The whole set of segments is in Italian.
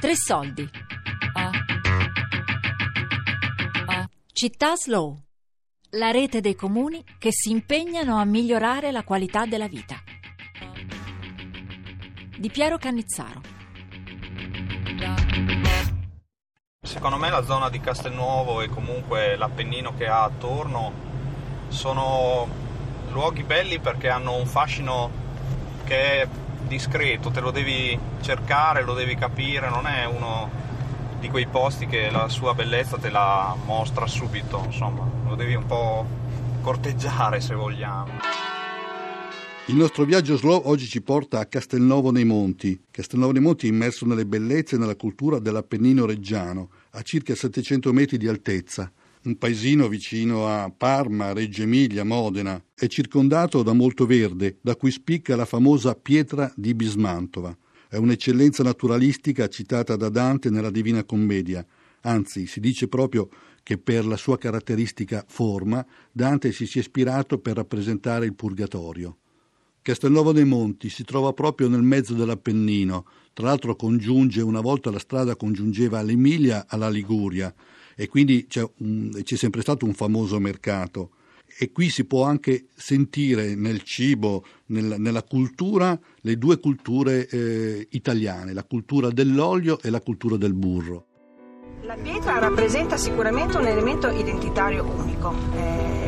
Tre soldi. Città Slow. La rete dei comuni che si impegnano a migliorare la qualità della vita. Di Piero Cannizzaro. Secondo me la zona di Castelnuovo e comunque l'Appennino che ha attorno sono luoghi belli perché hanno un fascino che è discreto, te lo devi cercare, lo devi capire, non è uno di quei posti che la sua bellezza te la mostra subito, insomma, lo devi un po' corteggiare se vogliamo. Il nostro viaggio slow oggi ci porta a Castelnovo nei Monti. Castelnovo nei Monti è immerso nelle bellezze e nella cultura dell'Appennino reggiano, a circa 700 metri di altezza. Un paesino vicino a Parma, Reggio Emilia, Modena. È circondato da molto verde, da cui spicca la famosa pietra di Bismantova. È un'eccellenza naturalistica citata da Dante nella Divina Commedia. Anzi, si dice proprio che per la sua caratteristica forma Dante si sia ispirato per rappresentare il purgatorio. Castelnuovo dei Monti si trova proprio nel mezzo dell'Appennino, tra l'altro congiunge, una volta la strada congiungeva l'Emilia alla Liguria e quindi c'è, un, c'è sempre stato un famoso mercato e qui si può anche sentire nel cibo, nel, nella cultura, le due culture eh, italiane, la cultura dell'olio e la cultura del burro. La pietra rappresenta sicuramente un elemento identitario unico, un,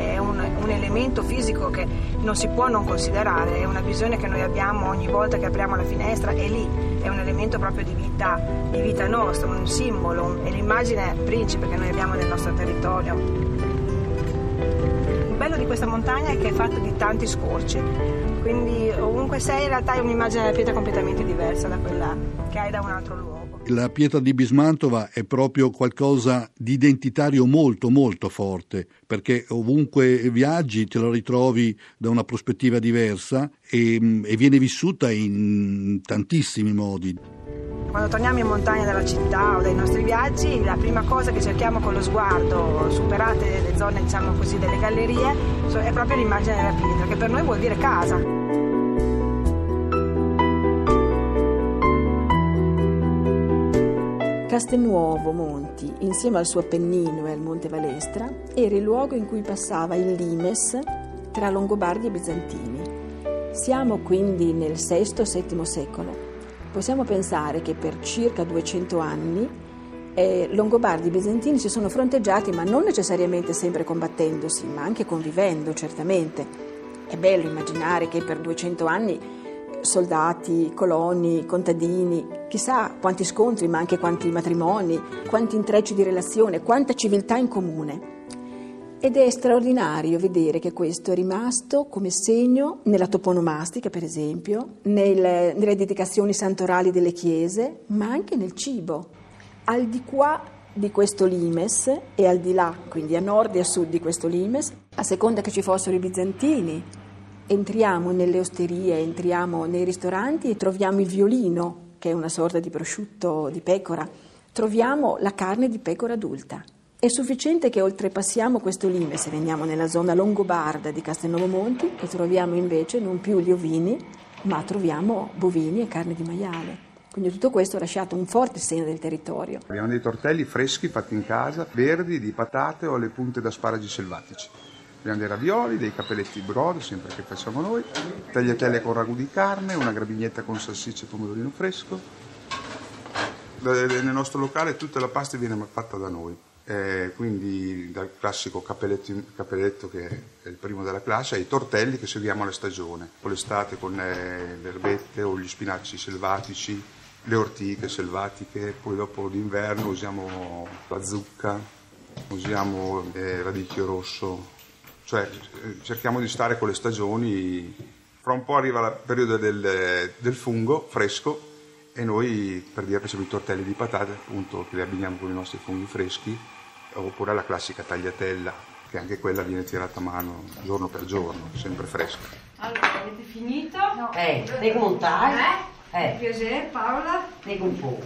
elemento fisico che non si può non considerare, è una visione che noi abbiamo ogni volta che apriamo la finestra, è lì, è un elemento proprio di vita, di vita nostra, un simbolo, è l'immagine principe che noi abbiamo del nostro territorio bello di questa montagna è che è fatta di tanti scorci, quindi ovunque sei in realtà hai un'immagine della pietra completamente diversa da quella che hai da un altro luogo. La pietra di Bismantova è proprio qualcosa di identitario molto molto forte, perché ovunque viaggi te lo ritrovi da una prospettiva diversa e, e viene vissuta in tantissimi modi. Quando torniamo in montagna dalla città o dai nostri viaggi, la prima cosa che cerchiamo con lo sguardo, superate le zone diciamo così delle gallerie, è proprio l'immagine della pietra, che per noi vuol dire casa. Castelnuovo Monti, insieme al suo Appennino e al Monte Valestra, era il luogo in cui passava il limes tra Longobardi e Bizantini. Siamo quindi nel VI-VII secolo possiamo pensare che per circa 200 anni eh, Longobardi e Bizantini si sono fronteggiati, ma non necessariamente sempre combattendosi, ma anche convivendo, certamente. È bello immaginare che per 200 anni soldati, coloni, contadini, chissà quanti scontri, ma anche quanti matrimoni, quanti intrecci di relazione, quanta civiltà in comune. Ed è straordinario vedere che questo è rimasto come segno nella toponomastica, per esempio, nel, nelle dedicazioni santorali delle chiese, ma anche nel cibo. Al di qua di questo limes e al di là, quindi a nord e a sud di questo limes, a seconda che ci fossero i bizantini, entriamo nelle osterie, entriamo nei ristoranti e troviamo il violino, che è una sorta di prosciutto di pecora, troviamo la carne di pecora adulta. È sufficiente che oltrepassiamo questo limite se veniamo nella zona longobarda di Castelnuovo Monti e troviamo invece non più gli ovini, ma troviamo bovini e carne di maiale. Quindi tutto questo ha lasciato un forte segno del territorio. Abbiamo dei tortelli freschi fatti in casa, verdi, di patate o le punte d'asparagi selvatici. Abbiamo dei ravioli, dei capelletti brodo, sempre che facciamo noi, tagliatelle con ragù di carne, una grabignetta con salsiccia e pomodorino fresco. Nel nostro locale tutta la pasta viene fatta da noi. Eh, quindi dal classico capelletto che è il primo della classe ai tortelli che seguiamo alla stagione, con l'estate con eh, le erbette o gli spinaci selvatici, le ortiche selvatiche, poi dopo d'inverno usiamo la zucca, usiamo eh, radicchio rosso, cioè cerchiamo di stare con le stagioni, fra un po' arriva il periodo del, del fungo fresco e noi per dire facciamo i tortelli di patate appunto che li abbiniamo con i nostri funghi freschi oppure la classica tagliatella che anche quella viene tirata a mano giorno per giorno sempre fresca allora avete finito? no eh, devi montare eh? eh. piacere Paola devi un po'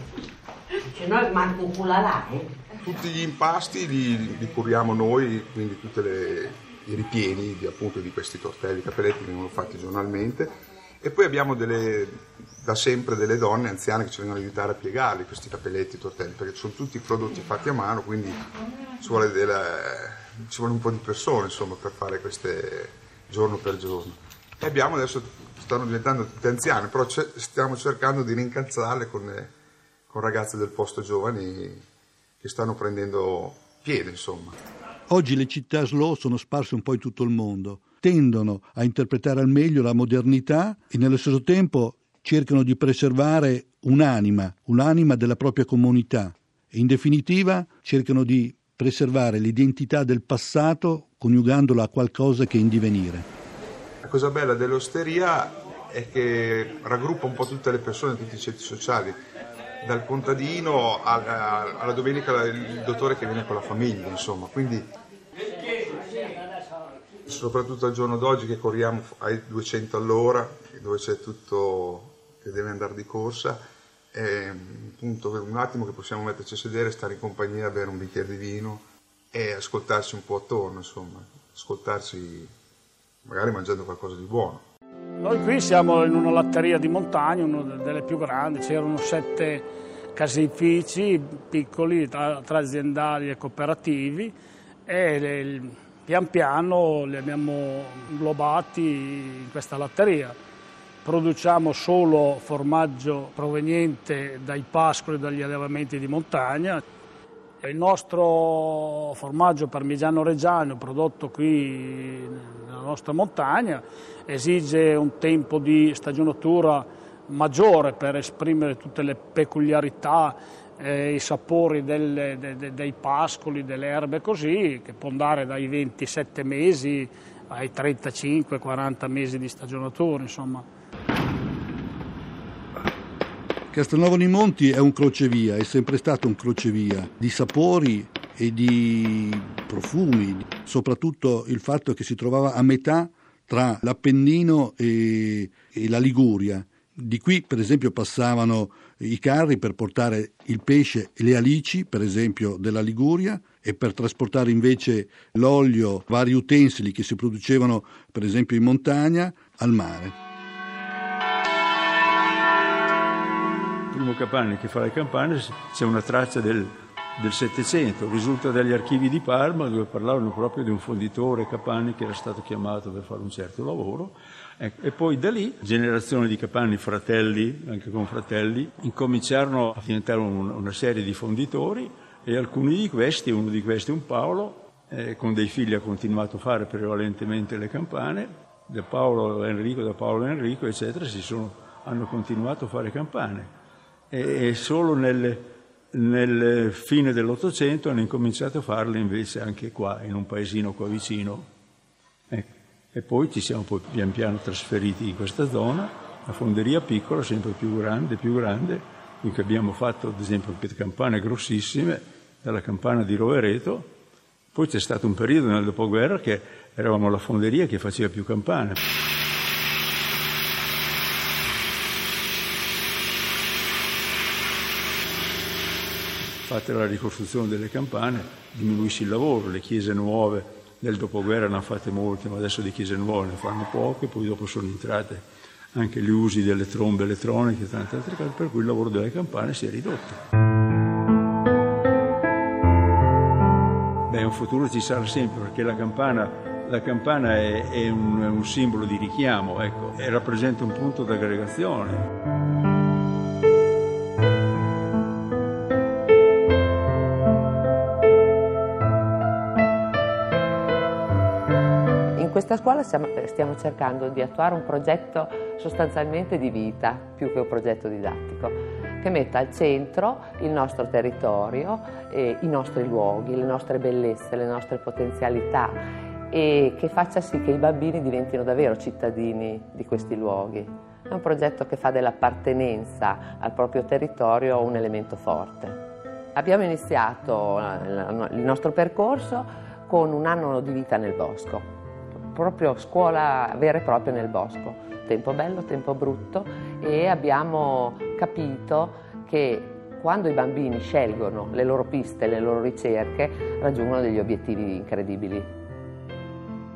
se no manco un culo là eh? tutti gli impasti li, li curiamo noi quindi tutti i ripieni di, appunto di questi tortelli capelletti vengono fatti giornalmente e poi abbiamo delle da sempre delle donne anziane che ci vengono aiutare a piegarli questi capelletti tortelli, perché sono tutti prodotti fatti a mano, quindi ci vuole, delle, ci vuole un po' di persone insomma, per fare queste giorno per giorno. E abbiamo adesso, stanno diventando tutte anziane, però stiamo cercando di rincalzarle con, con ragazze del posto giovani che stanno prendendo piede, insomma. Oggi le città slow sono sparse un po' in tutto il mondo, tendono a interpretare al meglio la modernità e nello stesso tempo cercano di preservare un'anima, un'anima della propria comunità. In definitiva cercano di preservare l'identità del passato coniugandola a qualcosa che è in divenire. La cosa bella dell'osteria è che raggruppa un po' tutte le persone, tutti i centri sociali, dal contadino alla, alla domenica il dottore che viene con la famiglia, insomma, quindi soprattutto al giorno d'oggi che corriamo ai 200 all'ora, dove c'è tutto che deve andare di corsa, è appunto un attimo che possiamo metterci a sedere, stare in compagnia, bere un bicchiere di vino e ascoltarci un po' attorno, insomma, ascoltarci magari mangiando qualcosa di buono. Noi qui siamo in una latteria di montagna, una delle più grandi, c'erano sette caseifici piccoli tra, tra aziendali e cooperativi e le, pian piano li abbiamo inglobati in questa latteria produciamo solo formaggio proveniente dai pascoli e dagli allevamenti di montagna. Il nostro formaggio parmigiano reggiano prodotto qui nostra montagna esige un tempo di stagionatura maggiore per esprimere tutte le peculiarità eh, i sapori delle, de, de, dei pascoli, delle erbe così, che può andare dai 27 mesi ai 35-40 mesi di stagionatura, insomma. Castelnuovo nei Monti è un crocevia, è sempre stato un crocevia di sapori e di profumi, soprattutto il fatto che si trovava a metà tra l'Appennino e, e la Liguria. Di qui, per esempio, passavano i carri per portare il pesce e le alici, per esempio, della Liguria, e per trasportare invece l'olio, vari utensili che si producevano, per esempio, in montagna, al mare. primo Capanne che fa le campane c'è una traccia del, del Settecento, risulta dagli archivi di Parma dove parlavano proprio di un fonditore Capanni che era stato chiamato per fare un certo lavoro. Ecco, e poi da lì generazione di Capanni fratelli, anche con fratelli, incominciarono a diventare un, una serie di fonditori e alcuni di questi, uno di questi un Paolo, eh, con dei figli ha continuato a fare prevalentemente le campane, da Paolo Enrico, da Paolo Enrico eccetera, sono, hanno continuato a fare campane. E solo nel, nel fine dell'Ottocento hanno incominciato a farle invece anche qua, in un paesino qua vicino. Ecco. E poi ci siamo poi pian piano trasferiti in questa zona, la fonderia piccola, sempre più grande, più grande, che abbiamo fatto ad esempio campane grossissime, dalla campana di Rovereto, poi c'è stato un periodo nel dopoguerra che eravamo la fonderia che faceva più campane. Fatta la ricostruzione delle campane, diminuisce il lavoro, le chiese nuove nel dopoguerra ne hanno fatte molte, ma adesso di chiese nuove ne fanno poche, poi dopo sono entrate anche gli usi delle trombe elettroniche e tante altre cose, per cui il lavoro delle campane si è ridotto. Beh, un futuro ci sarà sempre perché la campana, la campana è, è, un, è, un, simbolo di richiamo, ecco, e rappresenta un punto d'aggregazione. Questa scuola stiamo cercando di attuare un progetto sostanzialmente di vita, più che un progetto didattico, che metta al centro il nostro territorio, i nostri luoghi, le nostre bellezze, le nostre potenzialità e che faccia sì che i bambini diventino davvero cittadini di questi luoghi. È un progetto che fa dell'appartenenza al proprio territorio un elemento forte. Abbiamo iniziato il nostro percorso con un anno di vita nel bosco proprio scuola vera e propria nel bosco, tempo bello, tempo brutto e abbiamo capito che quando i bambini scelgono le loro piste, le loro ricerche, raggiungono degli obiettivi incredibili.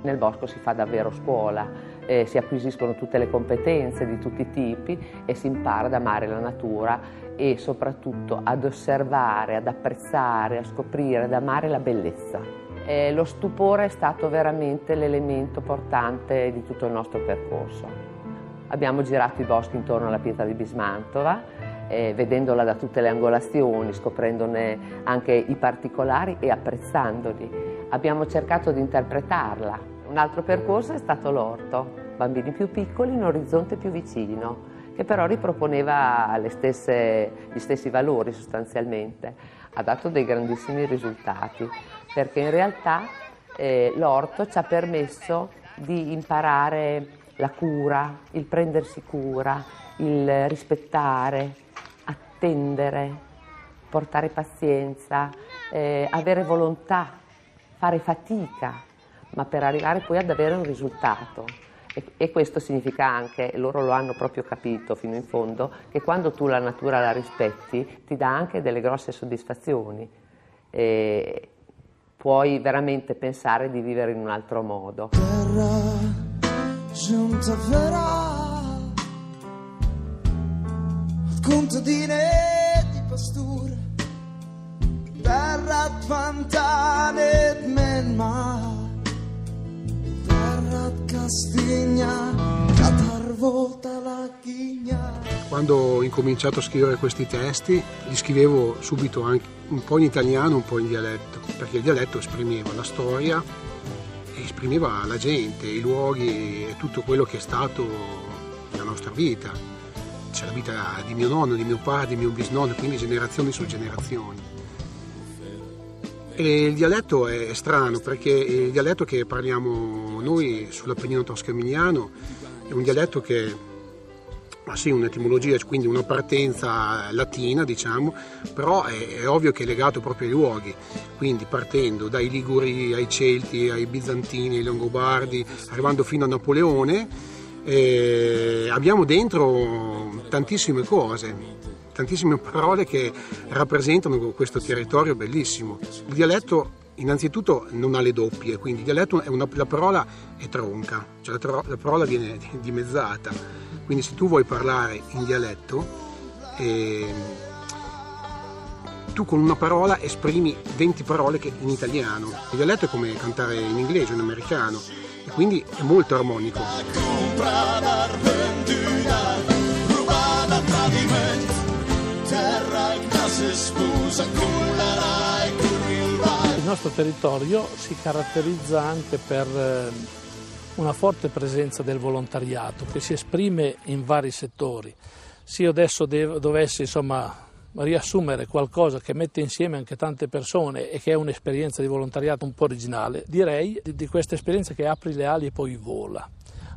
Nel bosco si fa davvero scuola, eh, si acquisiscono tutte le competenze di tutti i tipi e si impara ad amare la natura e soprattutto ad osservare, ad apprezzare, a scoprire, ad amare la bellezza. Eh, lo stupore è stato veramente l'elemento portante di tutto il nostro percorso. Abbiamo girato i boschi intorno alla pietra di Bismantova, eh, vedendola da tutte le angolazioni, scoprendone anche i particolari e apprezzandoli. Abbiamo cercato di interpretarla. Un altro percorso è stato l'orto, bambini più piccoli in orizzonte più vicino, che però riproponeva stesse, gli stessi valori sostanzialmente. Ha dato dei grandissimi risultati, perché in realtà eh, l'orto ci ha permesso di imparare la cura, il prendersi cura, il rispettare, attendere, portare pazienza, eh, avere volontà, fare fatica, ma per arrivare poi ad avere un risultato. E, e, questo significa anche, loro lo hanno proprio capito fino in fondo, che quando tu la natura la rispetti ti dà anche delle grosse soddisfazioni. E puoi veramente pensare di vivere in un altro modo. Terra, giunta vera contadine di pasture terra fantanet men castigna catarvolta la chigna quando ho incominciato a scrivere questi testi li scrivevo subito anche un po' in italiano un po' in dialetto perché il dialetto esprimeva la storia esprimeva la gente, i luoghi e tutto quello che è stato nella nostra vita c'è la vita di mio nonno, di mio padre, di mio bisnonno, quindi generazioni su generazioni. E il dialetto è strano perché il dialetto che parliamo noi sull'Appennino tosco-emiliano è un dialetto che ha sì un'etimologia, quindi una partenza latina, diciamo, però è, è, ovvio che è legato proprio ai luoghi, quindi partendo dai Liguri ai Celti, ai Bizantini, ai Longobardi, arrivando fino a Napoleone e abbiamo dentro tantissime cose, tantissime parole che rappresentano questo territorio bellissimo. Il dialetto innanzitutto non ha le doppie, quindi il dialetto è una, la parola è tronca, cioè la, la, parola viene dimezzata, quindi se tu vuoi parlare in dialetto, eh, tu con una parola esprimi 20 parole in italiano. Il dialetto è come cantare in inglese, in americano e quindi è molto armonico. Il nostro territorio si caratterizza anche per eh, una forte presenza del volontariato che si esprime in vari settori. Se io adesso dovessi insomma, riassumere qualcosa che mette insieme anche tante persone e che è un'esperienza di volontariato un po' originale, direi di, di questa esperienza che apri le ali e poi vola.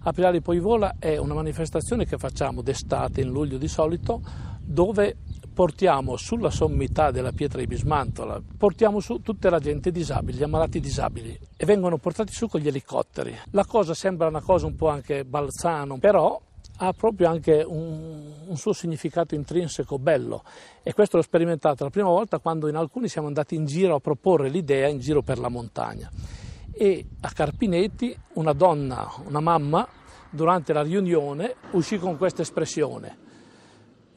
Apri le ali e poi vola è una manifestazione che facciamo d'estate, in luglio di solito, dove portiamo sulla sommità della pietra di Bismantola, portiamo su tutta la gente disabile, gli ammalati disabili e vengono portati su con gli elicotteri. La cosa sembra una cosa un po' anche balzano, però ha proprio anche un, un, suo significato intrinseco bello e questo l'ho sperimentato la prima volta quando in alcuni siamo andati in giro a proporre l'idea in giro per la montagna e a Carpinetti una donna, una mamma, durante la riunione uscì con questa espressione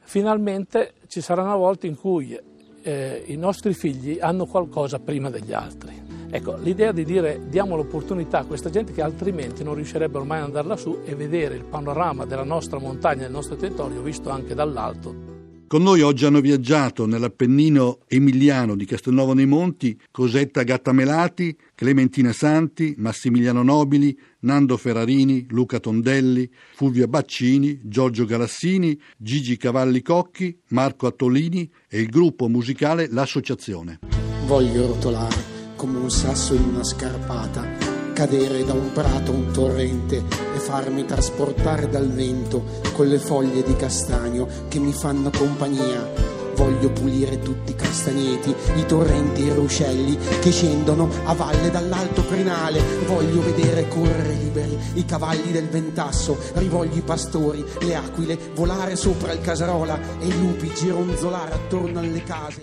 finalmente ci sarà una volta in cui eh, i nostri figli hanno qualcosa prima degli altri. Ecco, l'idea di dire diamo l'opportunità a questa gente che altrimenti non riuscirebbero mai ad andare lassù e vedere il panorama della nostra montagna, del nostro territorio, visto anche dall'alto. Con noi oggi hanno viaggiato nell'Appennino emiliano di Castelnuovo nei Monti Cosetta Gattamelati, Clementina Santi, Massimiliano Nobili, Nando Ferrarini, Luca Tondelli, Fulvia Baccini, Giorgio Galassini, Gigi Cavalli Cocchi, Marco Attolini e il gruppo musicale L'Associazione. Voglio rotolare come un sasso in una scarpata, cadere da un prato un torrente e farmi trasportare dal vento con le foglie di castagno che mi fanno compagnia. Voglio pulire tutti i castagneti, i torrenti, i ruscelli che scendono a valle dall'alto crinale. Voglio vedere correre liberi i cavalli del ventasso, rivoglio i pastori, le aquile, volare sopra il casarola e i lupi gironzolare attorno alle case.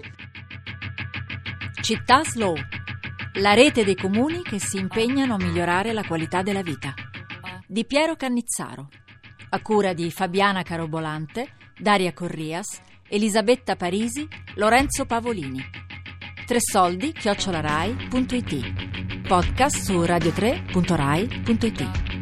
Città Slow La rete dei comuni che si impegnano a migliorare la qualità della vita. Di Piero Cannizzaro. A cura di Fabiana Carobolante, Daria Corrias, Elisabetta Parisi, Lorenzo Pavolini. Tre soldi chiocciolarai.it. Podcast su radio3.rai.it.